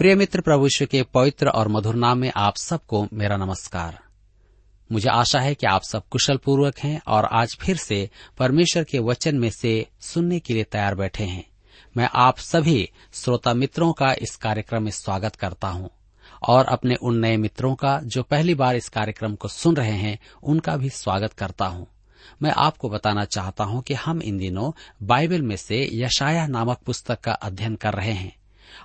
प्रिय मित्र प्रभु यीशु के पवित्र और मधुर नाम में आप सबको मेरा नमस्कार। मुझे आशा है कि आप सब कुशल पूर्वक हैं और आज फिर से परमेश्वर के वचन में से सुनने के लिए तैयार बैठे हैं। मैं आप सभी श्रोता मित्रों का इस कार्यक्रम में स्वागत करता हूँ और अपने उन नए मित्रों का जो पहली बार इस कार्यक्रम को सुन रहे हैं, उनका भी स्वागत करता हूँ। मैं आपको बताना चाहता हूँ कि हम इन दिनों बाइबल में से यशाया नामक पुस्तक का अध्ययन कर रहे हैं।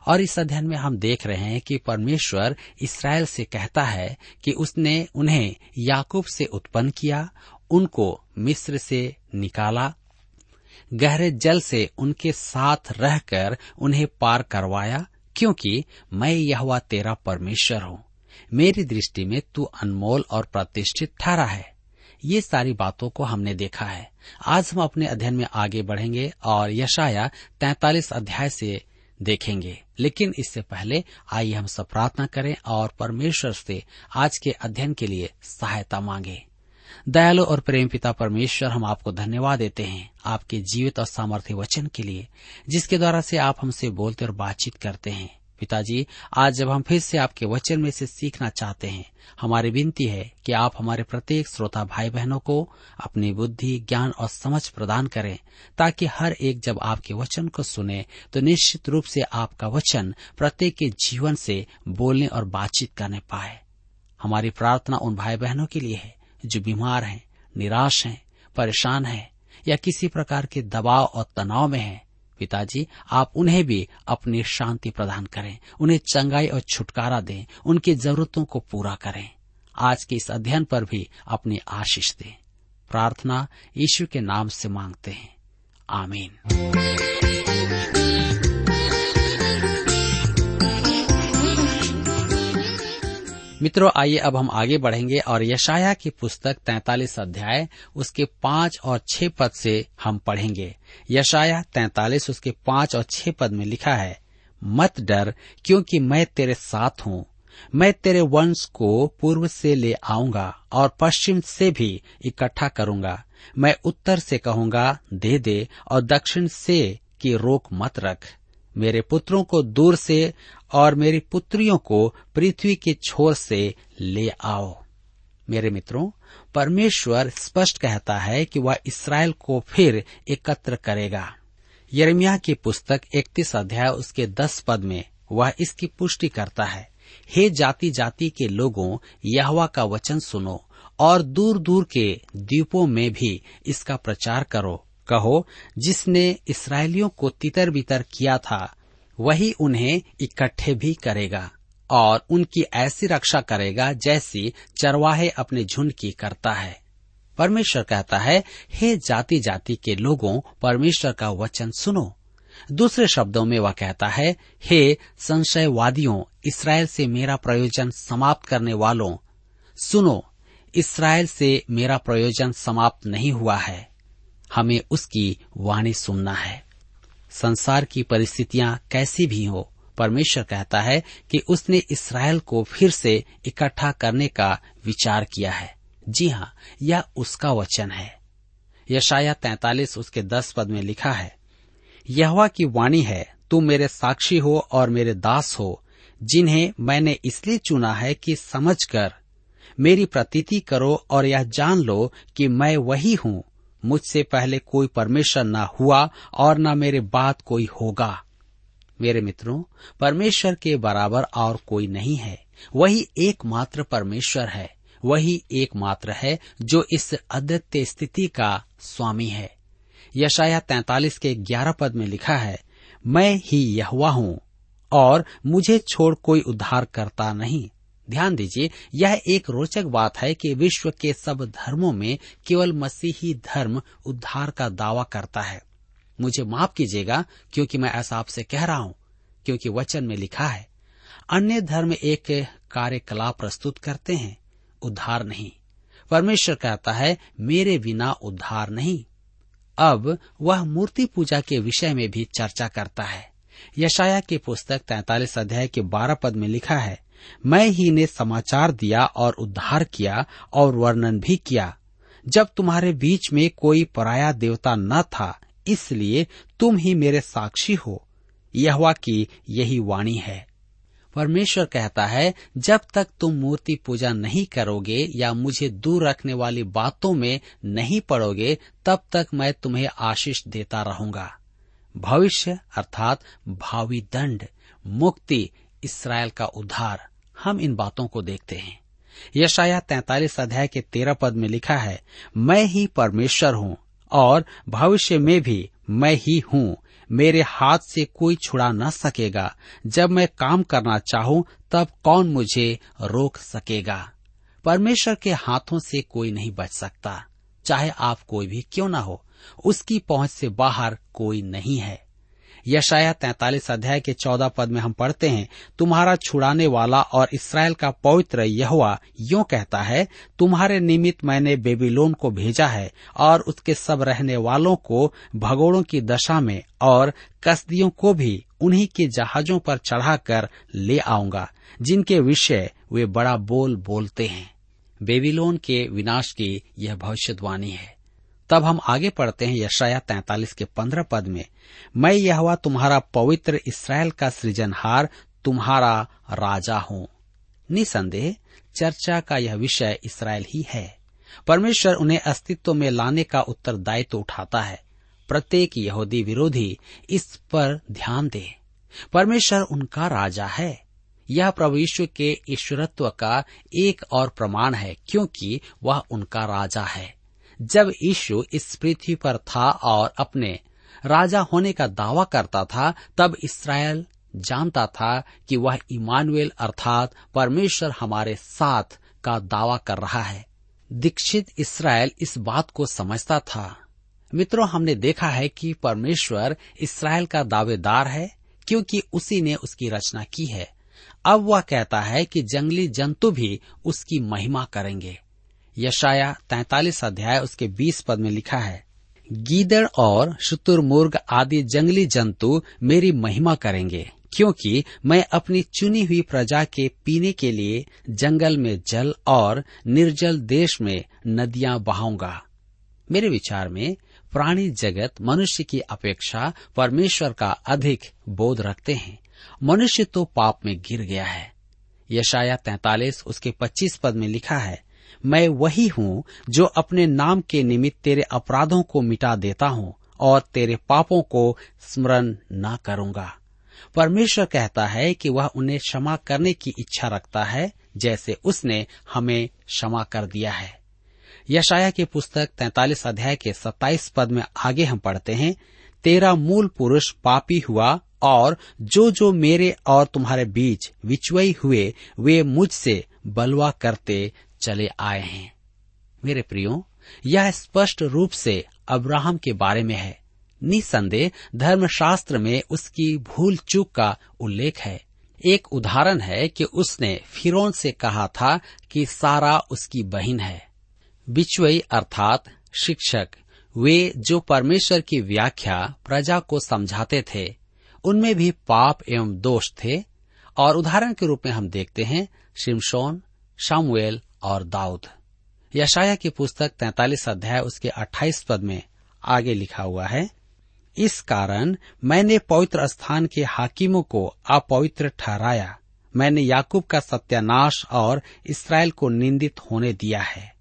और इस अध्ययन में हम देख रहे हैं कि परमेश्वर इसराइल से कहता है कि उसने उन्हें याकूब से उत्पन्न किया, उनको मिस्र से निकाला, गहरे जल से उनके साथ रहकर उन्हें पार करवाया, क्योंकि मैं यहवा तेरा परमेश्वर हूँ। मेरी दृष्टि में तू अनमोल और प्रतिष्ठित ठहरा है। ये सारी बातों को हमने देखा है। आज हम अपने अध्ययन में आगे बढ़ेंगे और यशाया तैतालीस अध्याय से देखेंगे। लेकिन इससे पहले आइए हम सब प्रार्थना करें और परमेश्वर से आज के अध्ययन के लिए सहायता मांगे। दयालु और प्रेम पिता परमेश्वर, हम आपको धन्यवाद देते हैं आपके जीवित और सामर्थ्य वचन के लिए, जिसके द्वारा से आप हमसे बोलते और बातचीत करते हैं। पिताजी, आज जब हम फिर से आपके वचन में से सीखना चाहते हैं, हमारी विनती है कि आप हमारे प्रत्येक श्रोता भाई बहनों को अपनी बुद्धि, ज्ञान और समझ प्रदान करें, ताकि हर एक जब आपके वचन को सुने तो निश्चित रूप से आपका वचन प्रत्येक के जीवन से बोलने और बातचीत करने पाए। हमारी प्रार्थना उन भाई बहनों के लिए है, जो बीमार हैं, निराश हैं, परेशान हैं, या किसी प्रकार के दबाव और तनाव में हैं पिताजी, आप उन्हें भी अपनी शांति प्रदान करें, उन्हें चंगाई और छुटकारा दें, उनकी जरूरतों को पूरा करें। आज के इस अध्ययन पर भी अपनी आशीष दें। प्रार्थना यीशु के नाम से मांगते हैं। आमीन। मित्रों, आइए अब हम आगे बढ़ेंगे और यशाया की पुस्तक तैतालीस अध्याय, उसके पाँच और छह पद से हम पढ़ेंगे। यशाया तैतालीस, उसके पाँच और छह पद में लिखा है, मत डर, क्योंकि मैं तेरे साथ हूँ। मैं तेरे वंश को पूर्व से ले आऊँगा और पश्चिम से भी इकट्ठा करूँगा। मैं उत्तर से कहूँगा, दे दे, और दक्षिण से कि रोक मत रख। मेरे पुत्रों को दूर से और मेरी पुत्रियों को पृथ्वी के छोर से ले आओ। मेरे मित्रों, परमेश्वर स्पष्ट कहता है कि वह इसराइल को फिर एकत्र करेगा। यरमिया की पुस्तक इकतीस अध्याय उसके दस पद में वह इसकी पुष्टि करता है, हे जाति जाति के लोगों, यहवा का वचन सुनो और दूर दूर के द्वीपों में भी इसका प्रचार करो। कहो, जिसने इसराइलियों को तितर बितर किया था वही उन्हें इकट्ठे भी करेगा और उनकी ऐसी रक्षा करेगा जैसी चरवाहे अपने झुंड की करता है। परमेश्वर कहता है, हे जाति जाति के लोगों, परमेश्वर का वचन सुनो। दूसरे शब्दों में वह कहता है, हे संशयवादियों, इसराइल से मेरा प्रयोजन समाप्त करने वालों, सुनो, इसराइल से मेरा प्रयोजन समाप्त नहीं हुआ है। हमें उसकी वाणी सुनना है। संसार की परिस्थितियाँ कैसी भी हो, परमेश्वर कहता है कि उसने इसराइल को फिर से इकट्ठा करने का विचार किया है। जी हाँ यह उसका वचन है। यशाया तैतालीस उसके दस पद में लिखा है, यहवा की वाणी है तुम मेरे साक्षी हो और मेरे दास हो, जिन्हें मैंने इसलिए चुना है कि समझकर मेरी प्रतीति करो और यह जान लो कि मैं वही हूँ मुझसे पहले कोई परमेश्वर न हुआ और न मेरे बाद कोई होगा। मेरे मित्रों, परमेश्वर के बराबर और कोई नहीं है। वही एकमात्र परमेश्वर है। वही एकमात्र है जो इस अद्वितीय स्थिति का स्वामी है। यशाया तैतालीस के ग्यारह पद में लिखा है, मैं ही यहुआ हूँ और मुझे छोड़ कोई उद्धार करता नहीं। ध्यान दीजिए, यह एक रोचक बात है कि विश्व के सब धर्मों में केवल मसीही धर्म उद्धार का दावा करता है। मुझे माफ़ कीजिएगा, क्योंकि मैं ऐसा आपसे कह रहा हूँ, क्योंकि वचन में लिखा है, अन्य धर्म एक कार्यकलाप प्रस्तुत करते हैं, उद्धार नहीं। परमेश्वर कहता है, मेरे बिना उद्धार नहीं। अब वह मूर्ति पूजा के विषय में भी चर्चा करता है। यशाया की पुस्तक तैतालीस अध्याय के बारह पद में लिखा है मैं ही ने समाचार दिया और उद्धार किया और वर्णन भी किया। जब तुम्हारे बीच में कोई पराया देवता न था, इसलिए तुम ही मेरे साक्षी हो। यहवा की यही वाणी है। परमेश्वर कहता है, जब तक तुम मूर्ति पूजा नहीं करोगे या मुझे दूर रखने वाली बातों में नहीं पड़ोगे, तब तक मैं तुम्हें आशीष देता रहूँगा। भविष्य अर्थात भावी दंड, मुक्ति इसराइल का उद्धार हम इन बातों को देखते हैं। यशाया तैतालीस अध्याय के तेरह पद में लिखा है, मैं ही परमेश्वर हूँ और भविष्य में भी मैं ही हूँ। मेरे हाथ से कोई छुड़ा न सकेगा। जब मैं काम करना चाहूँ, तब कौन मुझे रोक सकेगा? परमेश्वर के हाथों से कोई नहीं बच सकता। चाहे आप कोई भी क्यों ना हो, उसकी पहुँच से बाहर कोई नहीं है। यशाया तैतालीस अध्याय के चौदह पद में हम पढ़ते हैं, तुम्हारा छुड़ाने वाला और इसराइल का पवित्र यहुआ यो कहता है, तुम्हारे निमित्त मैंने बेबीलोन को भेजा है और उसके सब रहने वालों को भगोड़ों की दशा में और कसदियों को भी उन्हीं के जहाजों पर चढ़ाकर ले आऊँगा, जिनके विषय वे बड़ा बोल बोलते हैं। बेबीलोन के विनाश की यह भविष्यवाणी है। तब हम आगे पढ़ते हैं यशाया तैतालीस के पंद्रह पद में, मैं यह हुआ तुम्हारा पवित्र इसराइल का सृजनहार, तुम्हारा राजा हूँ। निसंदेह, चर्चा का यह विषय इसराइल ही है। परमेश्वर उन्हें अस्तित्व में लाने का उत्तरदायित्व तो उठाता है। प्रत्येक यहूदी विरोधी इस पर ध्यान दे। परमेश्वर उनका राजा है। यह प्रभु यीशु के ईश्वरत्व का एक और प्रमाण है, क्योंकि वह उनका राजा है। जब यीशु इस पृथ्वी पर था और अपने राजा होने का दावा करता था, तब इसराइल जानता था कि वह इमानुएल अर्थात परमेश्वर हमारे साथ का दावा कर रहा है। दीक्षित इसराइल इस बात को समझता था। मित्रों, हमने देखा है कि परमेश्वर इसराइल का दावेदार है, क्योंकि उसी ने उसकी रचना की है। अब वह कहता है कि जंगली जंतु भी उसकी महिमा करेंगे। यशाया तैतालीस अध्याय उसके बीस पद में लिखा है, गीदड़ और शुतुरमुर्ग आदि जंगली जंतु मेरी महिमा करेंगे, क्योंकि मैं अपनी चुनी हुई प्रजा के पीने के लिए जंगल में जल और निर्जल देश में नदियाँ बहाऊँगा। मेरे विचार में प्राणी जगत मनुष्य की अपेक्षा परमेश्वर का अधिक बोध रखते हैं। मनुष्य तो पाप में गिर गया है। यशाया तैतालीस उसके पच्चीस पद में लिखा है मैं वही हूँ जो अपने नाम के निमित्त तेरे अपराधों को मिटा देता हूँ और तेरे पापों को स्मरण न करूँगा। परमेश्वर कहता है कि वह उन्हें क्षमा करने की इच्छा रखता है, जैसे उसने हमें क्षमा कर दिया है। यशाया की पुस्तक तैतालीस अध्याय के सत्ताईस पद में आगे हम पढ़ते हैं, तेरा मूल पुरुष पापी हुआ और जो जो मेरे और तुम्हारे बीच विचवई हुए, वे मुझसे बलवा करते चले आए हैं। मेरे प्रियो, यह स्पष्ट रूप से अब्राहम के बारे में है। निसंदेह, धर्मशास्त्र में उसकी भूल चूक का उल्लेख है। एक उदाहरण है कि उसने फिरौन से कहा था कि सारा उसकी बहन है। बिचवई अर्थात शिक्षक, वे जो परमेश्वर की व्याख्या प्रजा को समझाते थे, उनमें भी पाप एवं दोष थे। और उदाहरण के रूप में हम देखते हैं, शिमशोन, शामुएल और दाऊद। यशाया की पुस्तक तैतालीस अध्याय, उसके अट्ठाईस पद में आगे लिखा हुआ है, इस कारण मैंने पवित्र स्थान के हाकिमों को अपवित्र ठहराया। मैंने याकूब का सत्यानाश और इसराइल को निंदित होने दिया है।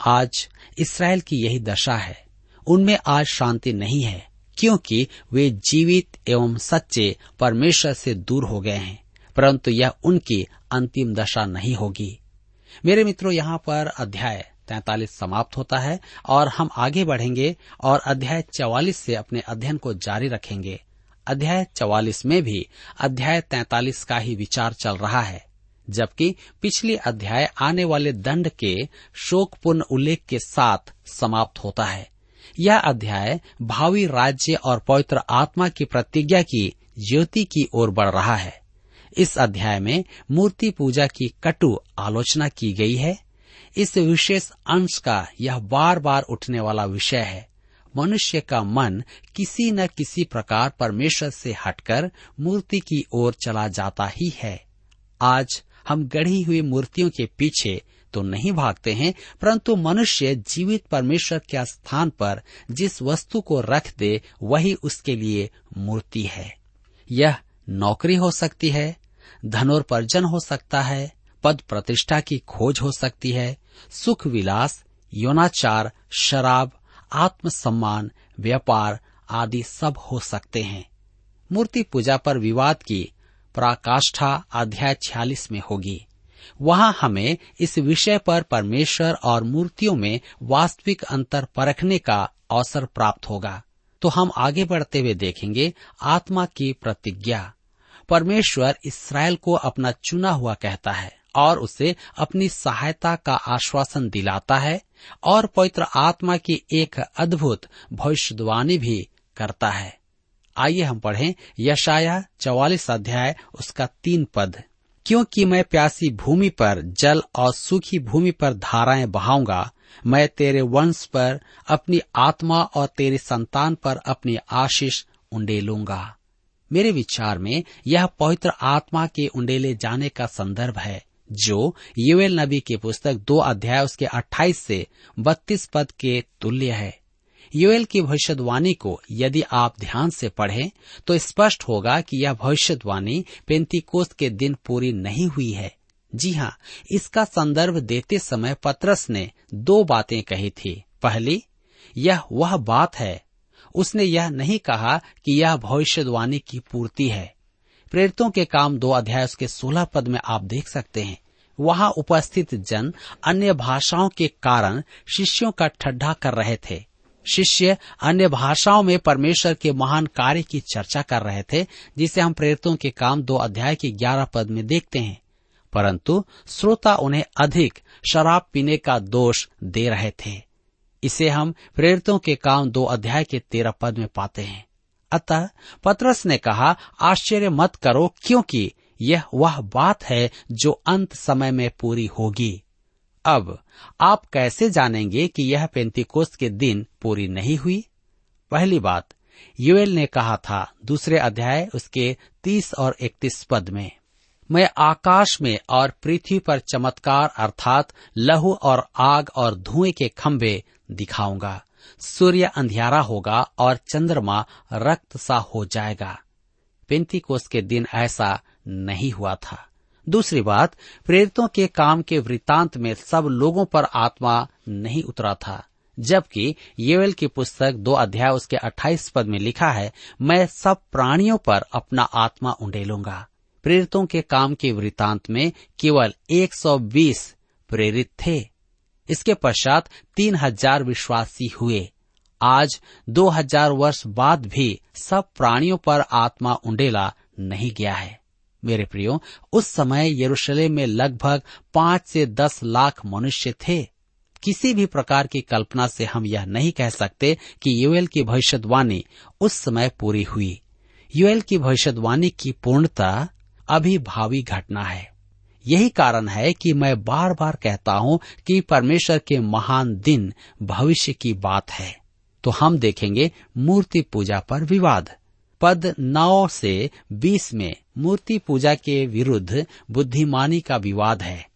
आज इसराइल की यही दशा है। उनमें आज शांति नहीं है, क्योंकि वे जीवित एवं सच्चे परमेश्वर से दूर हो गए हैं, परंतु यह उनकी अंतिम दशा नहीं होगी। मेरे मित्रों, यहाँ पर अध्याय तैतालीस समाप्त होता है और हम आगे बढ़ेंगे और अध्याय चवालीस से अपने अध्ययन को जारी रखेंगे। अध्याय चवालीस में भी अध्याय तैतालीस का ही विचार चल रहा है, जबकि पिछली अध्याय आने वाले दंड के शोकपूर्ण उल्लेख के साथ समाप्त होता है। यह अध्याय भावी राज्य और पवित्र आत्मा की प्रतिज्ञा की ज्योति की ओर बढ़ रहा है। इस अध्याय में मूर्ति पूजा की कटु आलोचना की गई है। इस विशेष अंश का यह बार बार उठने वाला विषय है। मनुष्य का मन किसी न किसी प्रकार परमेश्वर से हटकर मूर्ति की ओर चला जाता ही है। आज हम गढ़ी हुई मूर्तियों के पीछे तो नहीं भागते हैं, परंतु मनुष्य जीवित परमेश्वर के स्थान पर जिस वस्तु को रख दे, वही उसके लिए मूर्ति है। यह नौकरी हो सकती है धनोर्पर्जन हो सकता है, पद प्रतिष्ठा की खोज हो सकती है, सुख विलास, योनाचार, शराब, आत्मसम्मान, व्यापार आदि सब हो सकते हैं। मूर्ति पूजा पर विवाद की पराकाष्ठा अध्याय छियालीस में होगी। वहाँ हमें इस विषय पर परमेश्वर और मूर्तियों में वास्तविक अंतर परखने का अवसर प्राप्त होगा। तो हम आगे बढ़ते हुए देखेंगे आत्मा की प्रतिज्ञा। परमेश्वर इसराइल को अपना चुना हुआ कहता है और उसे अपनी सहायता का आश्वासन दिलाता है और पवित्र आत्मा की एक अद्भुत भविष्यवाणी भी करता है। आइए हम पढ़ें यशाया चौवालीस अध्याय, उसका तीन पद। क्योंकि मैं प्यासी भूमि पर, जल और सूखी भूमि पर धाराएँ बहाऊँगा, मैं तेरे वंश पर अपनी आत्मा और तेरे संतान पर अपनी आशीष उंडेलूँगा। मेरे विचार में यह पवित्र आत्मा के उंडेले जाने का संदर्भ है, जो युवेल नबी की पुस्तक दो अध्याय उसके 28 से 32 पद के तुल्य है। युएल की भविष्यवाणी को यदि आप ध्यान से पढ़ें तो स्पष्ट होगा कि यह भविष्यवाणी पेंतिकोस्त के दिन पूरी नहीं हुई है। जी हाँ इसका संदर्भ देते समय पत्रस ने दो बातें कही थी। पहली, यह वह बात है उसने यह नहीं कहा कि यह भविष्यवाणी की पूर्ति है। प्रेरितों के काम दो अध्याय उसके सोलह पद में आप देख सकते हैं। वहाँ उपस्थित जन अन्य भाषाओं के कारण शिष्यों का ठड्डा कर रहे थे। शिष्य अन्य भाषाओं में परमेश्वर के महान कार्य की चर्चा कर रहे थे, जिसे हम प्रेरितों के काम दो अध्याय के ग्यारह पद में देखते हैं। परंतु श्रोता उन्हें अधिक शराब पीने का दोष दे रहे थे। इसे हम प्रेरितों के काम दो अध्याय के तेरह पद में पाते हैं। अतः पत्रस ने कहा, आश्चर्य मत करो, क्योंकि यह वह बात है जो अंत समय में पूरी होगी। अब आप कैसे जानेंगे कि यह पेंतिकोस्त के दिन पूरी नहीं हुई? पहली बात, युएल ने कहा था, दूसरे अध्याय उसके तीस और इकतीस पद में, मैं आकाश में और पृथ्वी पर चमत्कार अर्थात लहू और आग और धुएँ के खंभे दिखाऊँगा। सूर्य अंधियारा होगा और चंद्रमा रक्त सा हो जाएगा। पेंतिकोस के दिन ऐसा नहीं हुआ था। दूसरी बात, प्रेरितों के काम के वृतांत में सब लोगों पर आत्मा नहीं उतरा था, जबकि येवेल की पुस्तक दो अध्याय उसके 28 पद में लिखा है, मैं सब प्राणियों पर अपना आत्मा उंडेलूँगा। प्रेरितों के काम के वृतांत में केवल 120 प्रेरित थे। इसके पश्चात तीन हज़ार विश्वासी हुए। आज दो हज़ार वर्ष बाद भी सब प्राणियों पर आत्मा उंडेला नहीं गया है। मेरे प्रियो, उस समय यरूशलेम में लगभग पाँच से दस लाख मनुष्य थे। किसी भी प्रकार की कल्पना से हम यह नहीं कह सकते कि यूएल की भविष्यवाणी उस समय पूरी हुई। यूएल की भविष्यवाणी की पूर्णता अभी भावी घटना है। यही कारण है कि मैं बार बार कहता हूँ कि परमेश्वर के महान दिन भविष्य की बात है। तो हम देखेंगे मूर्ति पूजा पर विवाद। पद नौ से बीस में मूर्ति पूजा के विरुद्ध बुद्धिमानी का विवाद है।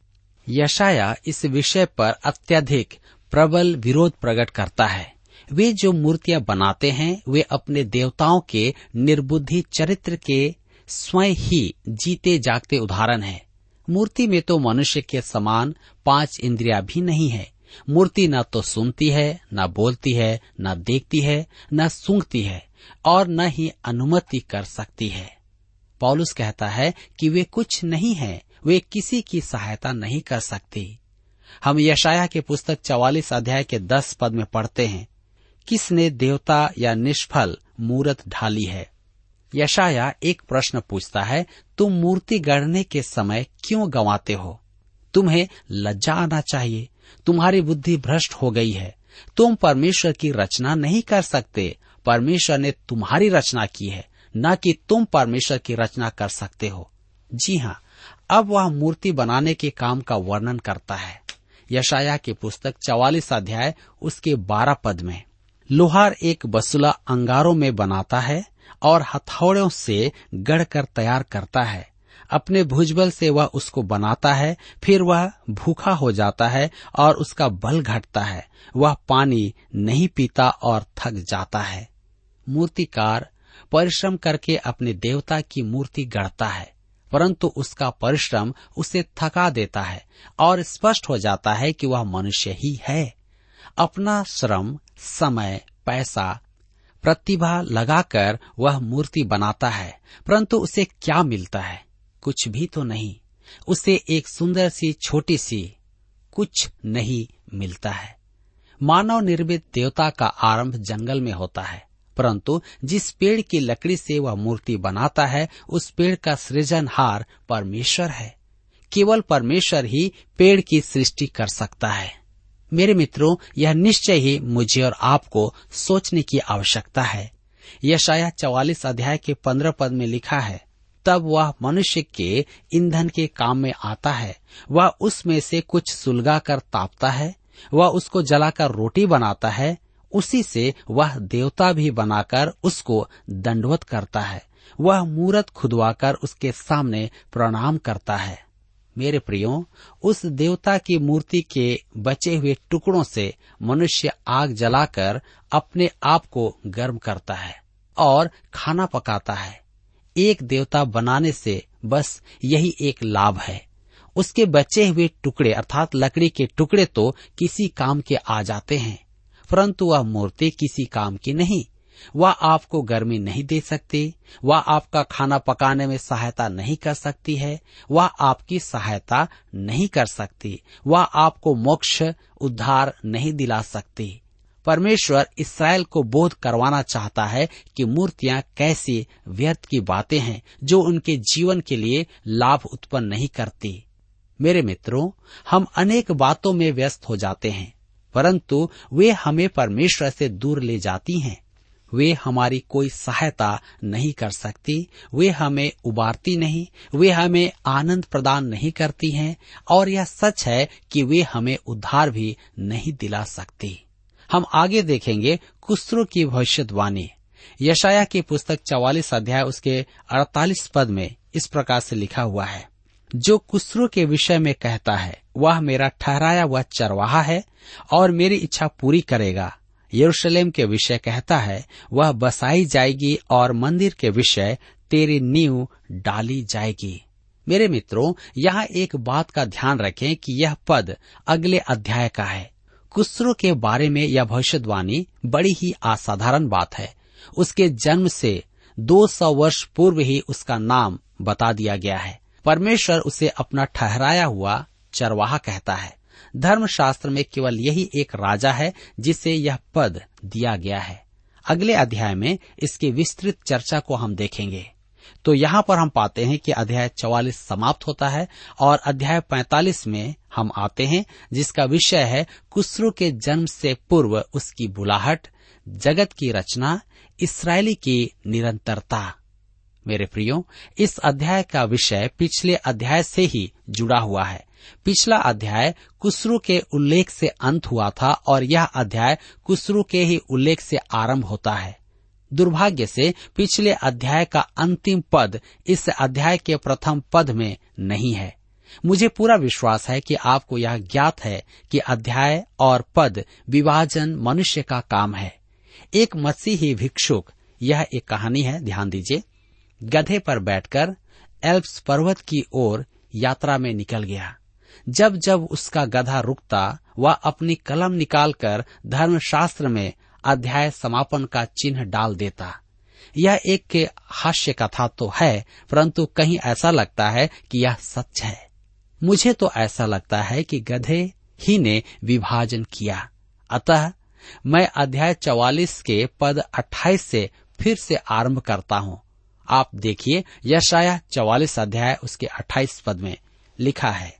यशाया इस विषय पर अत्यधिक प्रबल विरोध प्रकट करता है। वे जो मूर्तियाँ बनाते हैं, वे अपने देवताओं के निर्बुद्धि चरित्र के स्वयं ही जीते जागते उदाहरण हैं। मूर्ति में तो मनुष्य के समान पाँच इंद्रिया भी नहीं है। मूर्ति न तो सुनती है, न बोलती है, न देखती है, न सूंघती है, और न ही अनुमति कर सकती है। पॉलुस कहता है कि वे कुछ नहीं है, वे किसी की सहायता नहीं कर सकती। हम यशाया के पुस्तक चवालीस अध्याय के दस पद में पढ़ते हैं, किसने देवता या निष्फल मूर्त ढाली है? यशाया एक प्रश्न पूछता है, तुम मूर्ति गढ़ने के समय क्यों गंवाते हो? तुम्हें लज्जा आना चाहिए। तुम्हारी बुद्धि भ्रष्ट हो गई है। तुम परमेश्वर की रचना नहीं कर सकते। परमेश्वर ने तुम्हारी रचना की है, न कि तुम परमेश्वर की रचना कर सकते हो। जी हाँ अब वह मूर्ति बनाने के काम का वर्णन करता है। यशाया की पुस्तक चवालीस अध्याय, उसके बारह पद में। लोहार एक बसुला अंगारों में बनाता है और हथौड़ों से गढ़कर तैयार करता है। अपने भुजबल से वह उसको बनाता है, फिर वह भूखा हो जाता है और उसका बल घटता है। वह पानी नहीं पीता और थक जाता है। मूर्तिकार परिश्रम करके अपने देवता की मूर्ति गढ़ता है, परंतु उसका परिश्रम उसे थका देता है और स्पष्ट हो जाता है कि वह मनुष्य ही है। अपना श्रम, समय, पैसा प्रतिभा लगाकर वह मूर्ति बनाता है, परंतु उसे क्या मिलता है? कुछ भी तो नहीं। उसे एक सुंदर सी, छोटी सी कुछ नहीं मिलता है। मानव निर्मित देवता का आरंभ जंगल में होता है, परंतु जिस पेड़ की लकड़ी से वह मूर्ति बनाता है, उस पेड़ का सृजनहार परमेश्वर है। केवल परमेश्वर ही पेड़ की सृष्टि कर सकता है। मेरे मित्रों, यह निश्चय ही मुझे और आपको सोचने की आवश्यकता है। यशाया चवालीस अध्याय के पंद्रह पद में लिखा है, तब वह मनुष्य के ईंधन के काम में आता है। वह उसमें से कुछ सुलगा कर तापता है, वह उसको जलाकर रोटी बनाता है, उसी से वह देवता भी बनाकर उसको दंडवत करता है, वह मूरत खुदवाकर उसके सामने प्रणाम करता है। मेरे प्रियो, उस देवता की मूर्ति के बचे हुए टुकड़ों से मनुष्य आग जलाकर अपने आप को गर्म करता है और खाना पकाता है। एक देवता बनाने से बस यही एक लाभ है। उसके बचे हुए टुकड़े अर्थात लकड़ी के टुकड़े तो किसी काम के आ जाते हैं, परंतु वह मूर्ति किसी काम की नहीं। वह आपको गर्मी नहीं दे सकती, वह आपका खाना पकाने में सहायता नहीं कर सकती है, वह आपकी सहायता नहीं कर सकती, वह आपको मोक्ष, उद्धार नहीं दिला सकती। परमेश्वर इसराइल को बोध करवाना चाहता है कि मूर्तियाँ कैसी व्यर्थ की बातें हैं, जो उनके जीवन के लिए लाभ उत्पन्न नहीं करती। मेरे मित्रों, हम अनेक बातों में व्यस्त हो जाते हैं, परंतु वे हमें परमेश्वर से दूर ले जाती हैं। वे हमारी कोई सहायता नहीं कर सकती, वे हमें उबारती नहीं, वे हमें आनंद प्रदान नहीं करती हैं, और यह सच है कि वे हमें उद्धार भी नहीं दिला सकती। हम आगे देखेंगे कुस्तरों की भविष्यवाणी। यशाया की पुस्तक चवालीस अध्याय उसके अड़तालीस पद में इस प्रकार से लिखा हुआ है, जो कुसरों के विषय में कहता है, वह मेरा ठहराया हुआ चरवाहा है और मेरी इच्छा पूरी करेगा। यरूशलेम के विषय कहता है, वह बसाई जाएगी और मंदिर के विषय तेरी नींव डाली जाएगी। मेरे मित्रों, यहाँ एक बात का ध्यान रखें कि यह पद अगले अध्याय का है। कुसरो के बारे में यह भविष्यवाणी बड़ी ही असाधारण बात है। उसके जन्म से 200 वर्ष पूर्व ही उसका नाम बता दिया गया है। परमेश्वर उसे अपना ठहराया हुआ चरवाहा कहता है। धर्मशास्त्र में केवल यही एक राजा है जिसे यह पद दिया गया है। अगले अध्याय में इसकी विस्तृत चर्चा को हम देखेंगे। तो यहाँ पर हम पाते हैं कि अध्याय 44 समाप्त होता है और अध्याय 45 में हम आते हैं, जिसका विषय है कुसरू के जन्म से पूर्व उसकी बुलाहट, जगत की रचना, इसराइली की निरंतरता। मेरे प्रियो, इस अध्याय का विषय पिछले अध्याय से ही जुड़ा हुआ है। पिछला अध्याय कुसरू के उल्लेख से अंत हुआ था और यह अध्याय कुसरू के ही उल्लेख से आरंभ होता है। दुर्भाग्य से पिछले अध्याय का अंतिम पद इस अध्याय के प्रथम पद में नहीं है। मुझे पूरा विश्वास है कि आपको यह ज्ञात है कि अध्याय और पद विभाजन मनुष्य का काम है। एक मसीही भिक्षुक, यह एक कहानी है, ध्यान दीजिए। गधे पर बैठकर एल्प्स पर्वत की ओर यात्रा में निकल गया। जब जब उसका गधा रुकता, वह अपनी कलम निकालकर धर्मशास्त्र में अध्याय समापन का चिन्ह डाल देता। यह एक हास्य कथा तो है, परंतु कहीं ऐसा लगता है कि यह सच है। मुझे तो ऐसा लगता है कि गधे ही ने विभाजन किया। अतः मैं अध्याय चवालीस के पद 28 से फिर से आरंभ करता हूँ। आप देखिए यशाया चवालीस अध्याय, उसके 28 पद में लिखा है,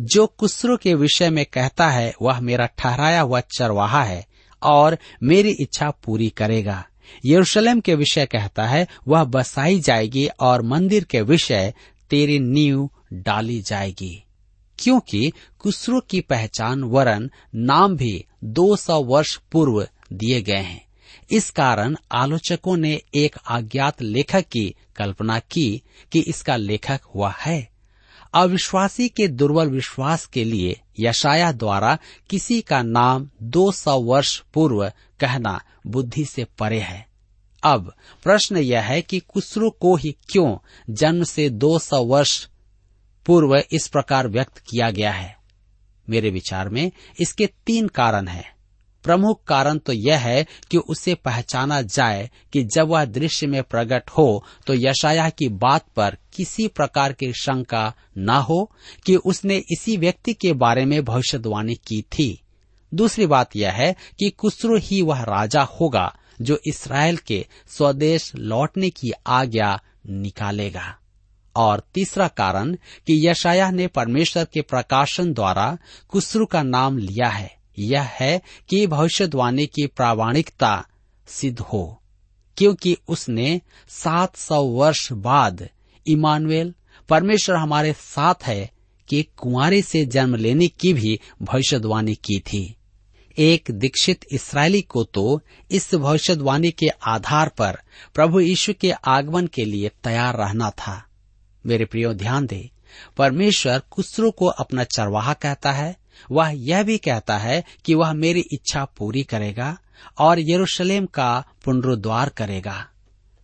जो कुसरो के विषय में कहता है, वह मेरा ठहराया हुआ चरवाहा है और मेरी इच्छा पूरी करेगा। यरूशलेम के विषय कहता है, वह बसाई जाएगी और मंदिर के विषय तेरी नींव डाली जाएगी। क्योंकि कुसरो की पहचान, वरन, नाम भी 200 वर्ष पूर्व दिए गए हैं। इस कारण आलोचकों ने एक अज्ञात लेखक की कल्पना की कि इसका लेखक हुआ है। अविश्वासी के दुर्बल विश्वास के लिए यशाया द्वारा किसी का नाम 200 वर्ष पूर्व कहना बुद्धि से परे है। अब प्रश्न यह है कि कुसरू को ही क्यों जन्म से 200 वर्ष पूर्व इस प्रकार व्यक्त किया गया है? मेरे विचार में इसके तीन कारण हैं। प्रमुख कारण तो यह है कि उसे पहचाना जाए कि जब वह दृश्य में प्रकट हो तो यशाया की बात पर किसी प्रकार की शंका न हो कि उसने इसी व्यक्ति के बारे में भविष्यवाणी की थी। दूसरी बात यह है कि कुसरो ही वह राजा होगा जो इसराइल के स्वदेश लौटने की आज्ञा निकालेगा। और तीसरा कारण कि यशाया ने परमेश्वर के प्रकाशन द्वारा कुसरू का नाम लिया है। यह है कि भविष्यवाणी की प्रामाणिकता सिद्ध हो, क्योंकि उसने सात सौ वर्ष बाद इमानुएल, परमेश्वर हमारे साथ है कि कुंवारे से जन्म लेने की भी भविष्यवाणी की थी। एक दीक्षित इसराइली को तो इस भविष्यवाणी के आधार पर प्रभु यीशु के आगमन के लिए तैयार रहना था। मेरे प्रियो, ध्यान दे, परमेश्वर कुसरो को अपना चरवाहा कहता है वह यह भी कहता है कि वह मेरी इच्छा पूरी करेगा और यरूशलेम का पुनरुद्वार करेगा।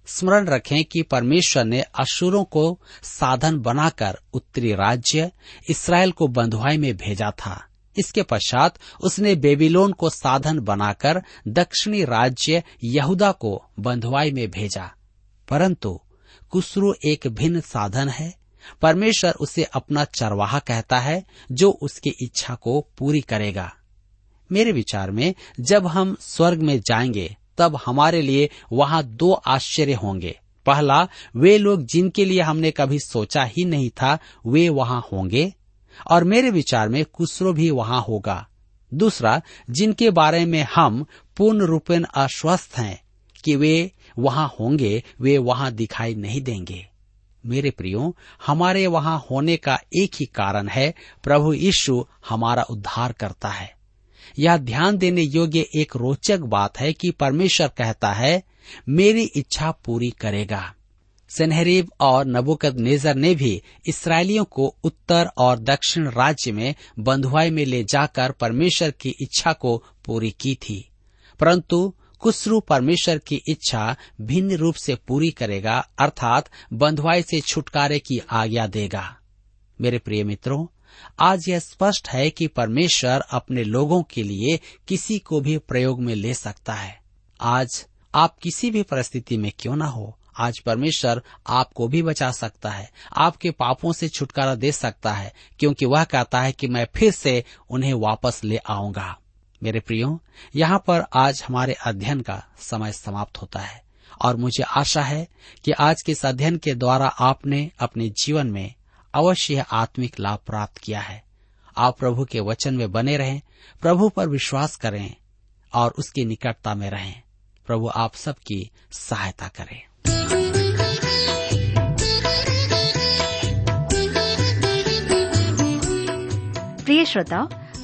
स्मरण रखें कि परमेश्वर ने अशुरों को साधन बनाकर उत्तरी राज्य इसराइल को बंधुआई में भेजा था। इसके पश्चात उसने बेबीलोन को साधन बनाकर दक्षिणी राज्य यहूदा को बंधुआई में भेजा। परंतु कुसरू एक भिन्न साधन है परमेश्वर उसे अपना चरवाहा कहता है, जो उसकी इच्छा को पूरी करेगा। मेरे विचार में, जब हम स्वर्ग में जाएँगे, तब हमारे लिए वहाँ दो आश्चर्य होंगे। पहला, वे लोग जिनके लिए हमने कभी सोचा ही नहीं था, वे वहाँ होंगे, और मेरे विचार में कुसरो भी वहाँ होगा। दूसरा, जिनके बारे में हम पूर्ण रूपेण अस्वस्थ हैं, कि वे वहाँ होंगे, वे वहाँ दिखाई नहीं देंगे। मेरे प्रियो, हमारे वहाँ होने का एक ही कारण है, प्रभु यीशु हमारा उद्धार करता है। यह ध्यान देने योग्य एक रोचक बात है कि परमेश्वर कहता है, मेरी इच्छा पूरी करेगा। सेनहरीब और नबुकद नेजर ने भी इसराइलियों को उत्तर और दक्षिण राज्य में बंधुआई में ले जाकर परमेश्वर की इच्छा को पूरी की थी। परंतु कुसरू परमेश्वर की इच्छा भिन्न रूप से पूरी करेगा, अर्थात बंधुआई से छुटकारे की आज्ञा देगा। मेरे प्रिय मित्रों, आज यह स्पष्ट है कि परमेश्वर अपने लोगों के लिए किसी को भी प्रयोग में ले सकता है। आज आप किसी भी परिस्थिति में क्यों ना हो, आज परमेश्वर आपको भी बचा सकता है, आपके पापों से छुटकारा दे सकता है, क्योंकि वह कहता है कि मैं फिर से उन्हें वापस ले आऊँगा। मेरे प्रियो, यहाँ पर आज हमारे अध्ययन का समय समाप्त होता है, और मुझे आशा है कि आज के इस अध्ययन के द्वारा आपने अपने जीवन में अवश्य आत्मिक लाभ प्राप्त किया है। आप प्रभु के वचन में बने रहें, प्रभु पर विश्वास करें, और उसकी निकटता में रहें। प्रभु आप सबकी सहायता करें। प्रिय श्रोताओ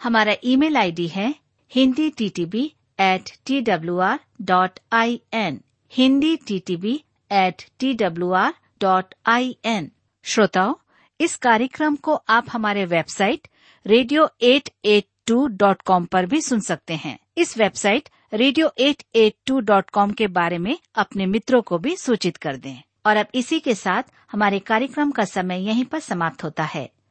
हमारा ईमेल आईडी है Hindi T T B at T W R dot I N Hindi T T B at T W R dot I N श्रोताओं, इस कार्यक्रम को आप हमारे website radio eight eight two dot com पर भी सुन सकते हैं। इस website radio eight eight two dot com के बारे में अपने मित्रों को भी सूचित कर दें। और अब इसी के साथ हमारे कार्यक्रम का समय यहीं पर समाप्त होता है।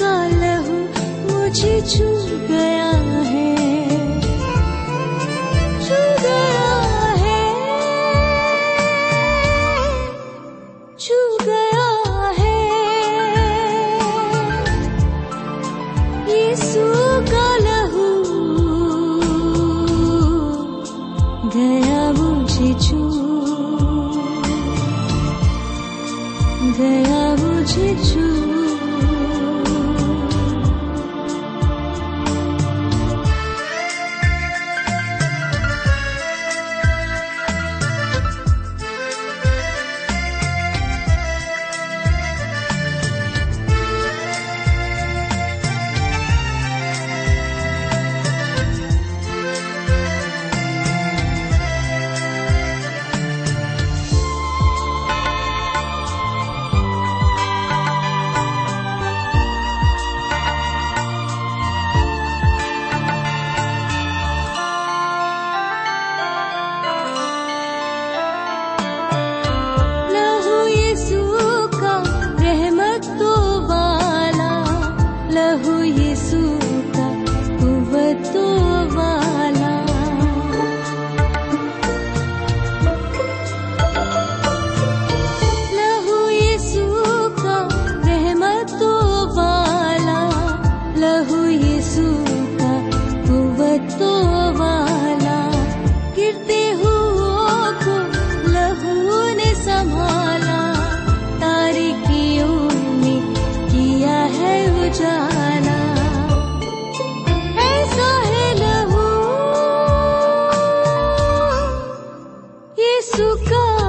का लहू मुझे छू गया यीशु